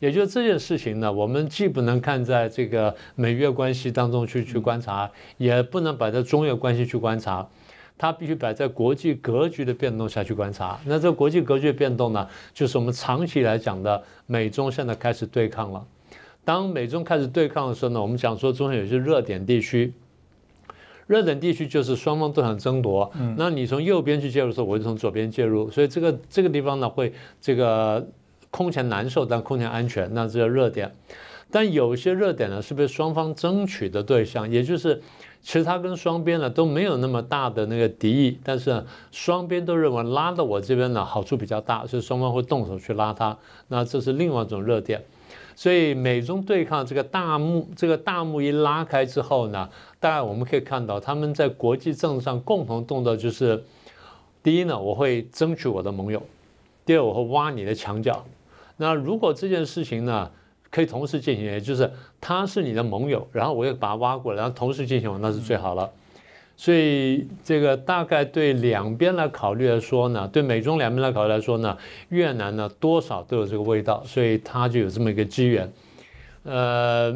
也就是这件事情呢，我们既不能看在这个美越关系当中去去观察，也不能摆在中越关系去观察，它必须摆在国际格局的变动下去观察。那这个国际格局的变动呢，就是我们长期来讲的美中现在开始对抗了。当美中开始对抗的时候呢，我们讲说中间有些热点地区，热点地区就是双方都想争夺。嗯那你从右边去介入的时候，我就从左边介入，所以这个这个地方呢会这个。空前难受，但空前安全，那这个热点。但有些热点呢，是被双方争取的对象，也就是其实它跟双边呢都没有那么大的那个敌意，但是双边都认为拉到我这边呢好处比较大，所以双方会动手去拉它。那这是另外一种热点。所以美中对抗这个大幕，这个大幕一拉开之后呢，大概我们可以看到他们在国际政治上共同动作就是：第一呢，我会争取我的盟友；第二，我会挖你的墙角。那如果这件事情呢，可以同时进行，也就是他是你的盟友，然后我又把他挖过来，然后同时进行，那是最好了。所以这个大概对两边来考虑来说呢，对美中两边来考虑来说呢，越南呢多少都有这个味道，所以他就有这么一个机缘。呃，